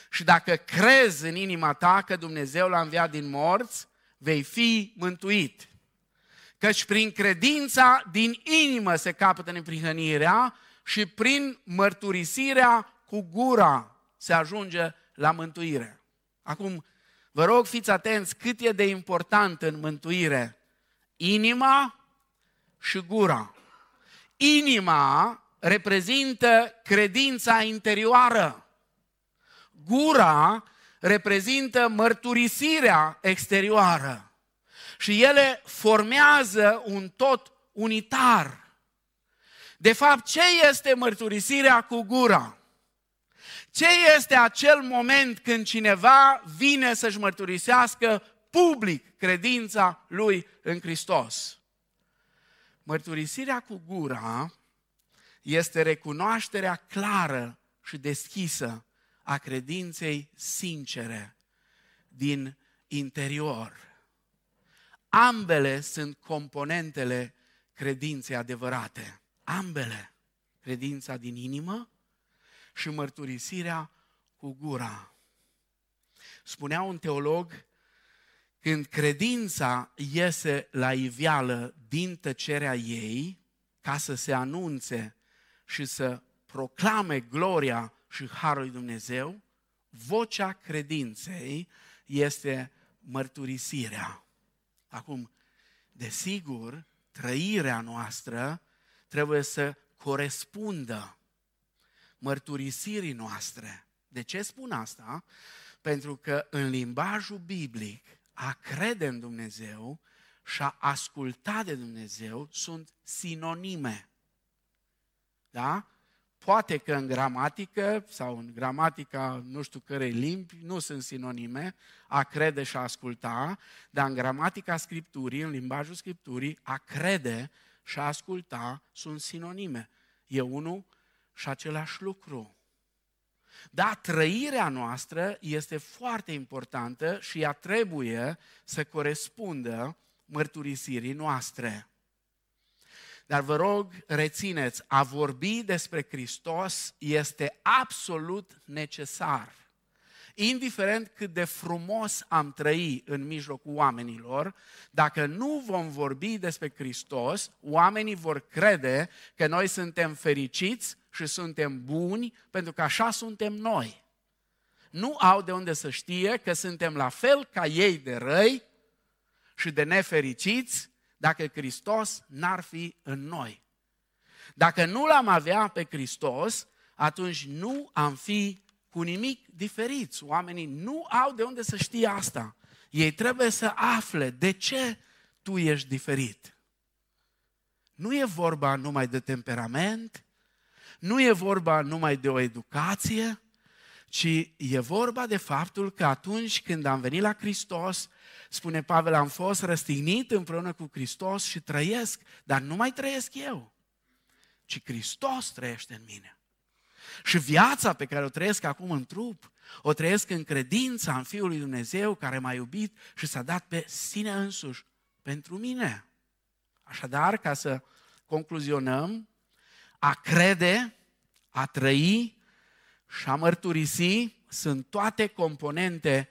S2: și dacă crezi în inima ta că Dumnezeu l-a înviat din morți, vei fi mântuit. Căci prin credința din inimă se capătă neprihănirea și prin mărturisirea cu gura se ajunge la mântuire. Acum, vă rog, fiți atenți cât e de important în mântuire inima și gura. Inima reprezintă credința interioară. Gura reprezintă mărturisirea exterioară. Și ele formează un tot unitar. De fapt, ce este mărturisirea cu gura? Ce este acel moment când cineva vine să-și mărturisească public credința lui în Hristos? Mărturisirea cu gura este recunoașterea clară și deschisă a credinței sincere din interior. Ambele sunt componentele credinței adevărate. Ambele. Credința din inimă și mărturisirea cu gura. Spunea un teolog, când credința iese la iveală din tăcerea ei, ca să se anunțe și să proclame gloria și harul lui Dumnezeu, vocea credinței este mărturisirea. Acum, desigur, trăirea noastră trebuie să corespundă mărturisirii noastre. De ce spun asta? Pentru că în limbajul biblic a crede în Dumnezeu și a asculta de Dumnezeu sunt sinonime. Da? Poate că în gramatică sau în gramatica nu știu cărei limbi nu sunt sinonime, a crede și a asculta, dar în gramatica Scripturii, în limbajul Scripturii, a crede și a asculta sunt sinonime. E unul și același lucru. Da, trăirea noastră este foarte importantă și ea trebuie să corespundă mărturisirii noastre. Dar vă rog, rețineți, a vorbi despre Hristos este absolut necesar. Indiferent cât de frumos am trăi în mijlocul oamenilor, dacă nu vom vorbi despre Hristos, oamenii vor crede că noi suntem fericiți și suntem buni pentru că așa suntem noi. Nu au de unde să știe că suntem la fel ca ei de răi și de nefericiți dacă Hristos n-ar fi în noi. Dacă nu l-am avea pe Hristos, atunci nu am fi cu nimic diferiți. Oamenii nu au de unde să știe asta. Ei trebuie să afle de ce tu ești diferit. Nu e vorba numai de temperament, nu e vorba numai de o educație, ci e vorba de faptul că atunci când am venit la Hristos, spune Pavel, am fost răstignit împreună cu Hristos și trăiesc, dar nu mai trăiesc eu, ci Hristos trăiește în mine. Și viața pe care o trăiesc acum în trup, o trăiesc în credința în Fiul lui Dumnezeu care m-a iubit și s-a dat pe sine însuși pentru mine. Așadar, ca să concluzionăm, a crede, a trăi și a mărturisi sunt toate componente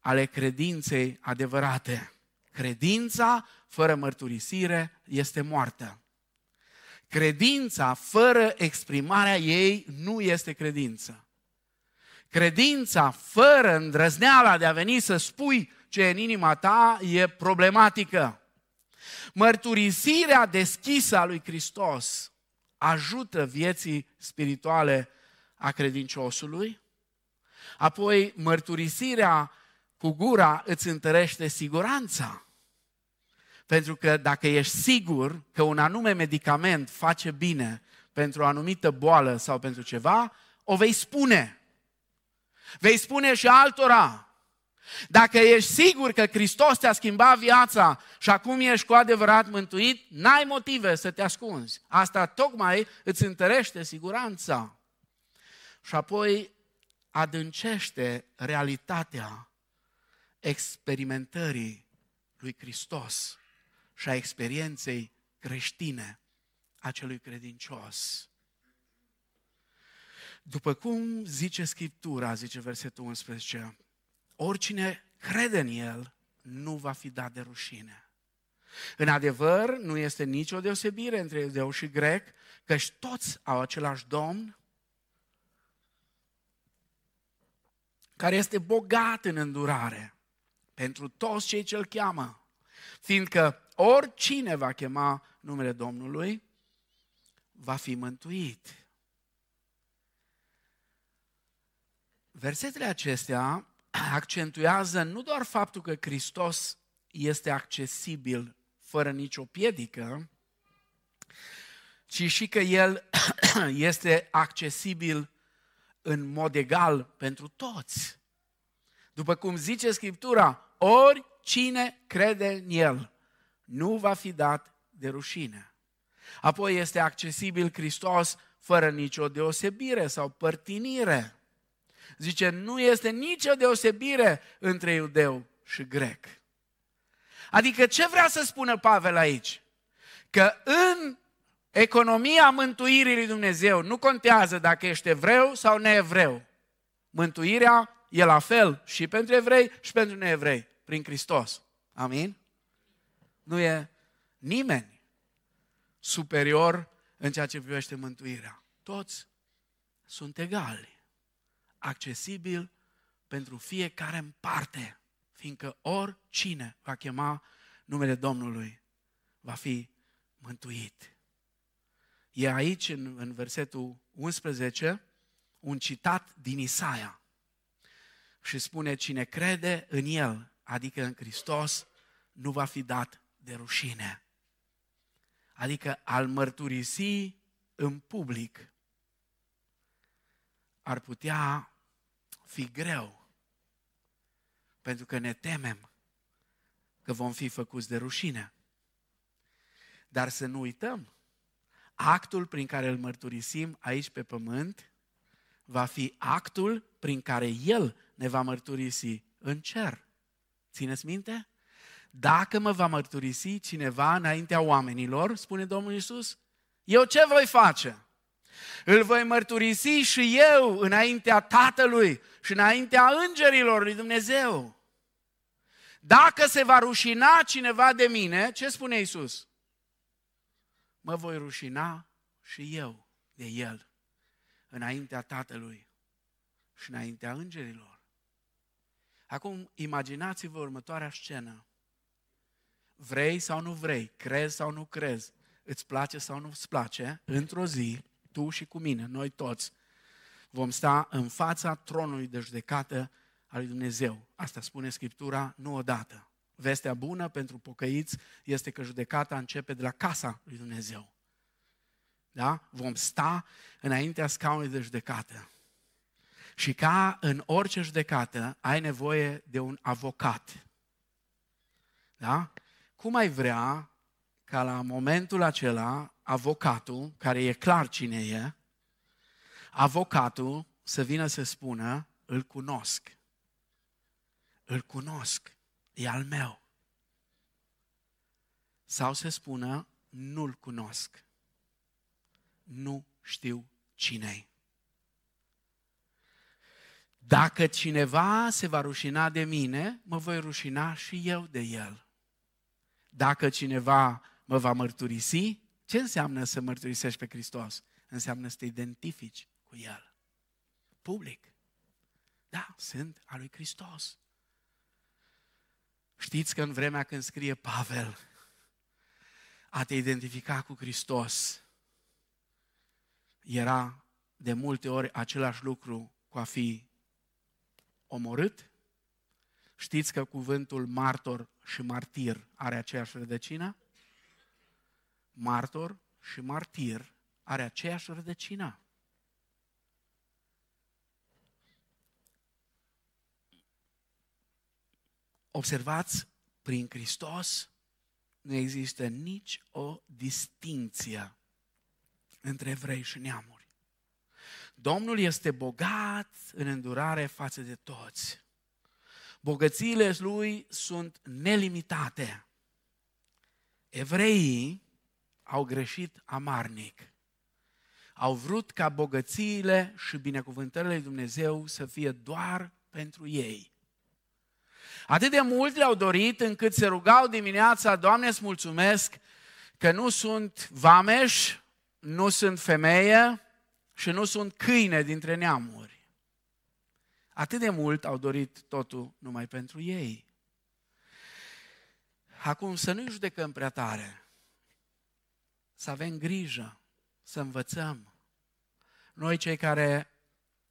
S2: ale credinței adevărate. Credința fără mărturisire este moartă. Credința fără exprimarea ei nu este credință. Credința fără îndrăzneala de a veni să spui ce e în inima ta e problematică. Mărturisirea deschisă a lui Hristos ajută vieții spirituale a credinciosului. Apoi, mărturisirea cu gura îți întărește siguranța. Pentru că dacă ești sigur că un anume medicament face bine pentru o anumită boală sau pentru ceva, o vei spune. Vei spune și altora. Dacă ești sigur că Hristos te-a schimbat viața și acum ești cu adevărat mântuit, n-ai motive să te ascunzi. Asta tocmai îți întărește siguranța. Și apoi adâncește realitatea experimentării lui Hristos și a experienței creștine a celui credincios. După cum zice Scriptura, zice versetul 11, oricine crede în El nu va fi dat de rușine. În adevăr, nu este nicio deosebire între iudeu și grec, căci toți au același Domn, care este bogat în îndurare pentru toți cei ce îl cheamă, fiindcă oricine va chema numele Domnului va fi mântuit. Versetele acestea accentuează nu doar faptul că Hristos este accesibil fără nicio piedică, ci și că El este accesibil în mod egal pentru toți. După cum zice Scriptura, oricine crede în El nu va fi dat de rușine. Apoi este accesibil Hristos fără nicio deosebire sau părtinire. Zice, nu este nicio deosebire între iudeu și grec. Adică ce vrea să spună Pavel aici? Că în economia mântuirii lui Dumnezeu nu contează dacă ești evreu sau neevreu. Mântuirea e la fel și pentru evrei și pentru neevrei, prin Hristos. Amin? Nu e nimeni superior în ceea ce privește mântuirea. Toți sunt egali accesibil pentru fiecare în parte, fiindcă oricine va chema numele Domnului va fi mântuit. E aici, în, în versetul 11, un citat din Isaia și spune, cine crede în El, adică în Hristos, nu va fi dat de rușine. Adică al mărturisi în public ar putea fi greu, pentru că ne temem că vom fi făcuți de rușine. Dar să nu uităm, actul prin care îl mărturisim aici pe pământ va fi actul prin care El ne va mărturisi în cer. Țineți minte? Dacă mă va mărturisi cineva înaintea oamenilor, spune Domnul Iisus, eu ce voi face? Îl voi mărturisi și eu înaintea Tatălui și înaintea îngerilor lui Dumnezeu. Dacă se va rușina cineva de mine, ce spune Isus? Mă voi rușina și eu de el. înaintea Tatălui și înaintea îngerilor. Acum, imaginați-vă următoarea scenă. Vrei sau nu vrei, crezi sau nu crezi, îți place sau nu îți place, într-o zi, tu și cu mine, noi toți, vom sta în fața tronului de judecată al lui Dumnezeu. Asta spune Scriptura nu odată. Vestea bună pentru pocăiți este că judecata începe de la casa lui Dumnezeu. Da? Vom sta înaintea scaunului de judecată. Și ca în orice judecată, ai nevoie de un avocat. Da? Cum ai vrea ca la momentul acela, avocatul, care e clar cine e, avocatul să vină să spună, îl cunosc. Îl cunosc, e al meu. Sau să spună, nu-l cunosc. Nu știu cine Dacă cineva se va rușina de mine, mă voi rușina și eu de el. Dacă cineva mă va mărturisi, ce înseamnă să mărturisești pe Hristos? Înseamnă să te identifici cu El. Public. Da, sunt al lui Hristos. Știți că în vremea când scrie Pavel, a te identifica cu Hristos era de multe ori același lucru cu a fi omorât. Știți că cuvântul martor și martir are aceeași rădăcină? Martor și martir are aceeași rădăcină. Observați, prin Hristos nu există nici o distinție între evrei și neamuri. Domnul este bogat în îndurare față de toți. Bogățiile lui sunt nelimitate. Evreii au greșit amarnic. Au vrut ca bogățiile și binecuvântările lui Dumnezeu să fie doar pentru ei. Atât de mult le-au dorit încât se rugau dimineața, Doamne, îți mulțumesc că nu sunt vameș, nu sunt femeie și nu sunt câine dintre neamuri. Atât de mult au dorit totul numai pentru ei. Acum să nu-i judecăm prea tare, să avem grijă, să învățăm. Noi cei care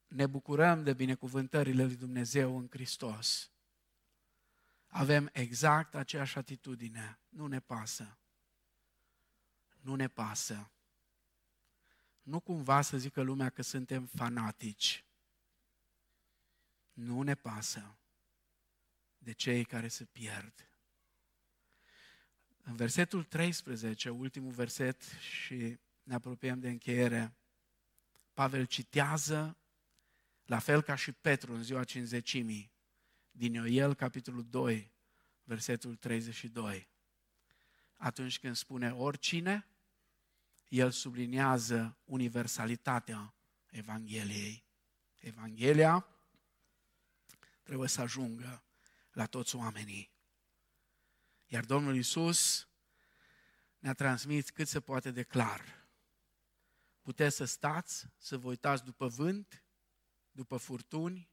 S2: ne bucurăm de binecuvântările lui Dumnezeu în Hristos, avem exact aceeași atitudine. Nu ne pasă. Nu ne pasă. Nu cumva să zică lumea că suntem fanatici. Nu ne pasă de cei care se pierd. În versetul 13, ultimul verset și ne apropiem de încheiere, Pavel citează, la fel ca și Petru în ziua cinzecimii, din Ioel, capitolul 2, versetul 32. Atunci când spune oricine, el subliniază universalitatea Evangheliei. Evanghelia trebuie să ajungă la toți oamenii. Iar Domnul Isus ne-a transmis cât se poate de clar. Puteți să stați, să vă uitați după vânt, după furtuni,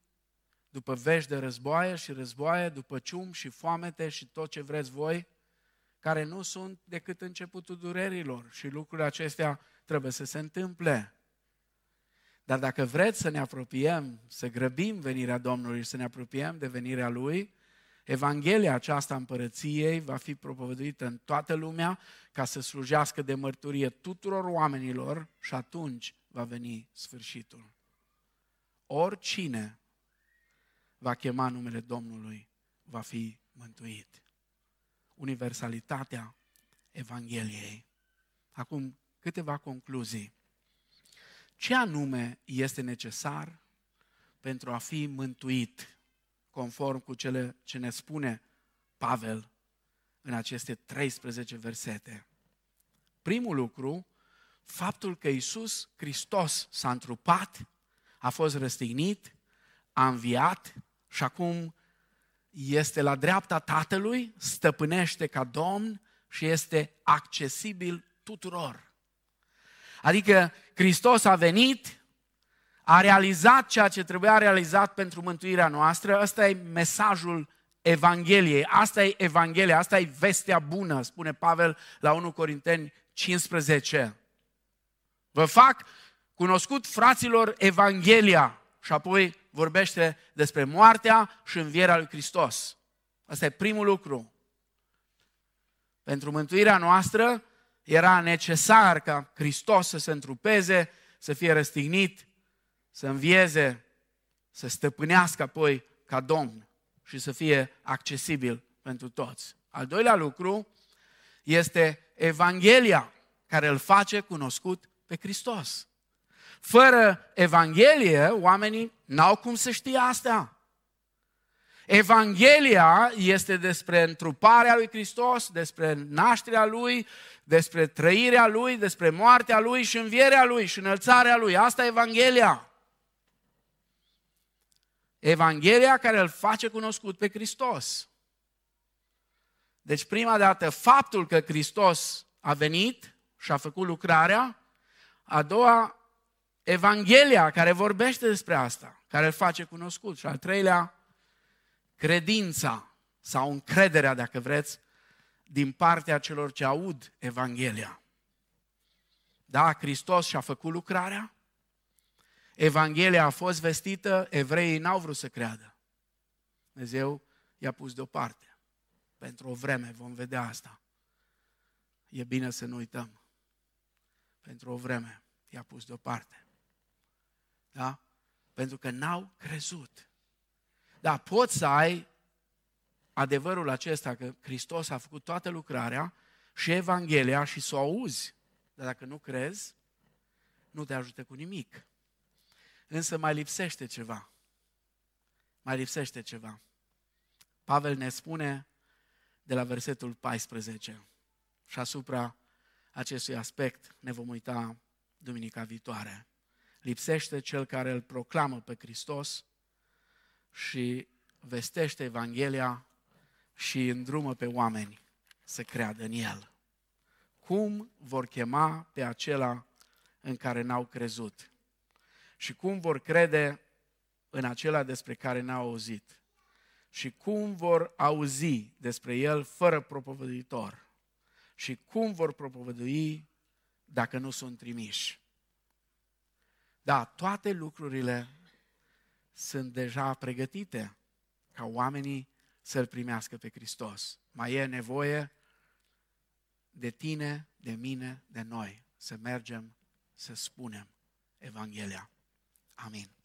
S2: după vești de războaie și războaie, după cium și foamete și tot ce vreți voi, care nu sunt decât începutul durerilor și lucrurile acestea trebuie să se întâmple. Dar dacă vreți să ne apropiem, să grăbim venirea Domnului și să ne apropiem de venirea Lui, Evanghelia aceasta împărăției va fi propovăduită în toată lumea ca să slujească de mărturie tuturor oamenilor și atunci va veni sfârșitul. Oricine va chema numele Domnului va fi mântuit. Universalitatea Evangheliei. Acum, câteva concluzii. Ce anume este necesar pentru a fi mântuit, conform cu cele ce ne spune Pavel în aceste 13 versete? Primul lucru, faptul că Isus Hristos s-a întrupat, a fost răstignit, a înviat și acum este la dreapta Tatălui, stăpânește ca Domn și este accesibil tuturor. Adică Hristos a venit, a realizat ceea ce trebuia realizat pentru mântuirea noastră. Ăsta e mesajul Evangheliei. Asta e Evanghelia, asta e vestea bună, spune Pavel la 1 Corinteni 15. Vă fac cunoscut fraților Evanghelia și apoi vorbește despre moartea și învierea lui Hristos. Asta e primul lucru. Pentru mântuirea noastră era necesar ca Hristos să se întrupeze, să fie răstignit, să învieze, să stăpânească apoi ca Domn și să fie accesibil pentru toți. Al doilea lucru este Evanghelia care îl face cunoscut pe Hristos. Fără Evanghelie, oamenii n-au cum să știe asta. Evanghelia este despre întruparea lui Hristos, despre nașterea lui, despre trăirea lui, despre moartea lui și învierea lui și înălțarea lui. Asta e Evanghelia. Evanghelia care îl face cunoscut pe Hristos. Deci prima dată faptul că Hristos a venit și a făcut lucrarea, a doua Evanghelia care vorbește despre asta, care îl face cunoscut. Și al treilea, credința sau încrederea, dacă vreți, din partea celor ce aud Evanghelia. Da, Hristos și-a făcut lucrarea, Evanghelia a fost vestită, evreii n-au vrut să creadă. Dumnezeu i-a pus deoparte. Pentru o vreme vom vedea asta. E bine să nu uităm. Pentru o vreme i-a pus deoparte. Da? Pentru că n-au crezut. Da, poți să ai adevărul acesta că Hristos a făcut toată lucrarea și Evanghelia și să o auzi. Dar dacă nu crezi, nu te ajută cu nimic. Însă mai lipsește ceva. Mai lipsește ceva. Pavel ne spune de la versetul 14 și asupra acestui aspect ne vom uita duminica viitoare. Lipsește cel care îl proclamă pe Hristos și vestește Evanghelia și îndrumă pe oameni să creadă în El. Cum vor chema pe acela în care n-au crezut? Și cum vor crede în acela despre care n-au auzit? Și cum vor auzi despre El fără propovăduitor? Și cum vor propovădui dacă nu sunt trimiși? Da, toate lucrurile sunt deja pregătite ca oamenii să-L primească pe Hristos. Mai e nevoie de tine, de mine, de noi să mergem să spunem Evanghelia. Amin.